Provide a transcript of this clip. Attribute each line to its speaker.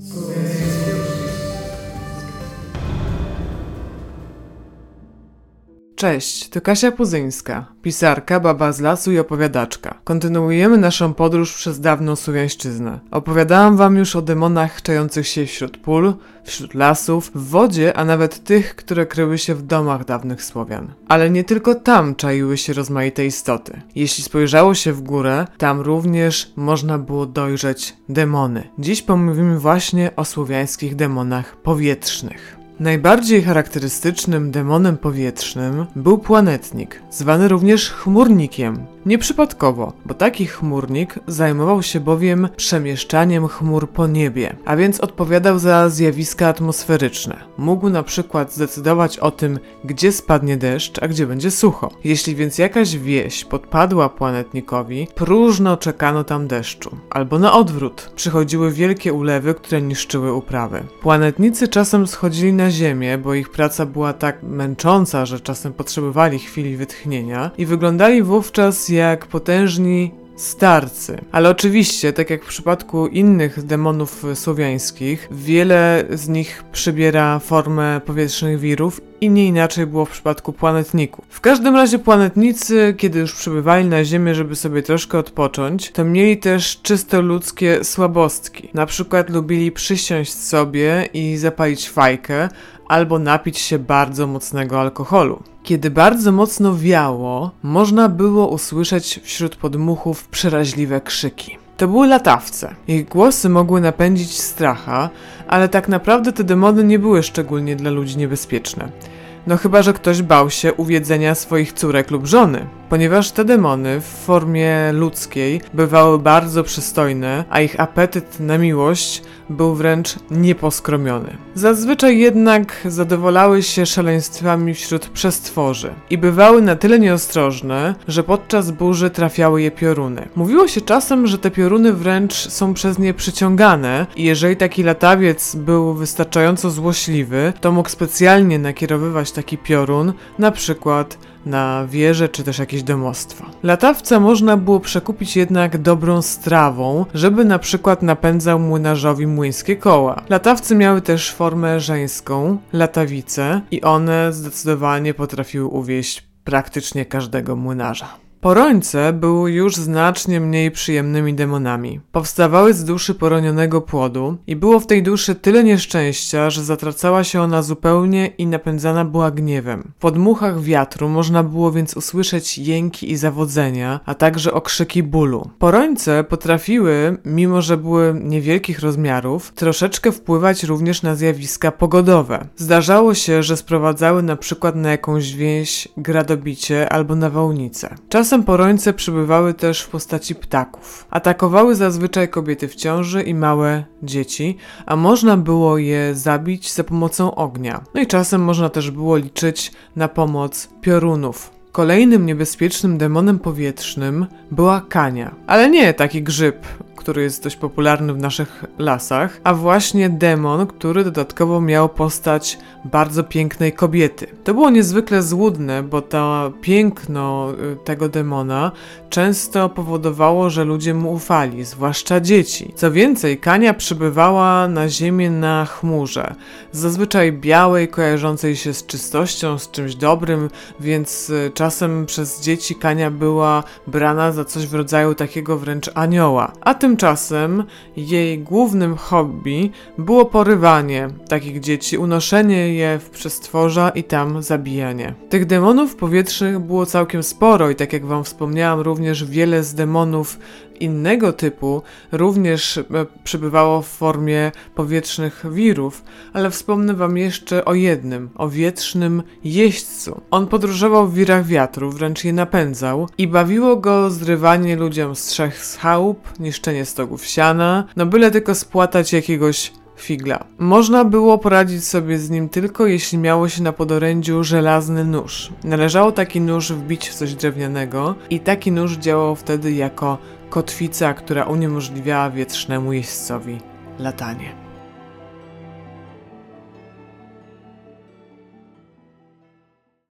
Speaker 1: Sobre Cześć, to Kasia Puzyńska, pisarka, baba z lasu i opowiadaczka. Kontynuujemy naszą podróż przez dawną Słowiańszczyznę. Opowiadałam wam już o demonach czających się wśród pól, wśród lasów, w wodzie, a nawet tych, które kryły się w domach dawnych Słowian. Ale nie tylko tam czaiły się rozmaite istoty. Jeśli spojrzało się w górę, tam również można było dojrzeć demony. Dziś pomówimy właśnie o słowiańskich demonach powietrznych. Najbardziej charakterystycznym demonem powietrznym był planetnik, zwany również chmurnikiem. Nieprzypadkowo, bo taki chmurnik zajmował się bowiem przemieszczaniem chmur po niebie, a więc odpowiadał za zjawiska atmosferyczne. Mógł na przykład zdecydować o tym, gdzie spadnie deszcz, a gdzie będzie sucho. Jeśli więc jakaś wieś podpadła planetnikowi, próżno czekano tam deszczu. Albo na odwrót, przychodziły wielkie ulewy, które niszczyły uprawy. Planetnicy czasem schodzili na ziemię, bo ich praca była tak męcząca, że czasem potrzebowali chwili wytchnienia i wyglądali wówczas jak potężni starcy. Ale oczywiście, tak jak w przypadku innych demonów słowiańskich, wiele z nich przybiera formę powietrznych wirów i nie inaczej było w przypadku planetników. W każdym razie planetnicy, kiedy już przybywali na Ziemię, żeby sobie troszkę odpocząć, to mieli też czysto ludzkie słabostki. Na przykład lubili przysiąść sobie i zapalić fajkę, albo napić się bardzo mocnego alkoholu. Kiedy bardzo mocno wiało, można było usłyszeć wśród podmuchów przeraźliwe krzyki. To były latawce. Ich głosy mogły napędzić stracha, ale tak naprawdę te demony nie były szczególnie dla ludzi niebezpieczne. No chyba, że ktoś bał się uwiedzenia swoich córek lub żony ponieważ te demony w formie ludzkiej bywały bardzo przystojne, a ich apetyt na miłość był wręcz nieposkromiony. Zazwyczaj jednak zadowalały się szaleństwami wśród przestworzy i bywały na tyle nieostrożne, że podczas burzy trafiały je pioruny. Mówiło się czasem, że te pioruny wręcz są przez nie przyciągane i jeżeli taki latawiec był wystarczająco złośliwy, to mógł specjalnie nakierowywać taki piorun, na przykład na wieże czy też jakieś domostwa. Latawca można było przekupić jednak dobrą strawą, żeby na przykład napędzał młynarzowi młyńskie koła. Latawcy miały też formę żeńską, latawice i one zdecydowanie potrafiły uwieść praktycznie każdego młynarza. Porońce były już znacznie mniej przyjemnymi demonami. Powstawały z duszy poronionego płodu i było w tej duszy tyle nieszczęścia, że zatracała się ona zupełnie i napędzana była gniewem. W podmuchach wiatru można było więc usłyszeć jęki i zawodzenia, a także okrzyki bólu. Porońce potrafiły, mimo że były niewielkich rozmiarów, troszeczkę wpływać również na zjawiska pogodowe. Zdarzało się, że sprowadzały na przykład na jakąś wieś gradobicie albo nawałnicę. Czas Czasem porońce przybywały też w postaci ptaków. Atakowały zazwyczaj kobiety w ciąży i małe dzieci, a można było je zabić za pomocą ognia. No i czasem można też było liczyć na pomoc piorunów. Kolejnym niebezpiecznym demonem powietrznym była kania, ale nie taki grzyb, który jest dość popularny w naszych lasach, a właśnie demon, który dodatkowo miał postać bardzo pięknej kobiety. To było niezwykle złudne, bo to piękno y, tego demona często powodowało, że ludzie mu ufali, zwłaszcza dzieci. Co więcej, Kania przybywała na ziemię na chmurze, zazwyczaj białej, kojarzącej się z czystością, z czymś dobrym, więc y, czasem przez dzieci Kania była brana za coś w rodzaju takiego wręcz anioła. A tymczasem jej głównym hobby było porywanie takich dzieci, unoszenie je w przestworza i tam zabijanie. Tych demonów powietrznych było całkiem sporo i tak jak wam wspomniałam, również wiele z demonów innego typu również e, przybywało w formie powietrznych wirów, ale wspomnę wam jeszcze o jednym, o wietrznym jeźdźcu. On podróżował w wirach wiatru, wręcz je napędzał i bawiło go zrywanie ludziom strzech z chałup, niszczenie stogów siana, no byle tylko spłatać jakiegoś figla. Można było poradzić sobie z nim tylko jeśli miało się na podorędziu żelazny nóż. Należało taki nóż wbić w coś drewnianego i taki nóż działał wtedy jako kotwica, która uniemożliwiała wietrznemu jeźdźcowi latanie.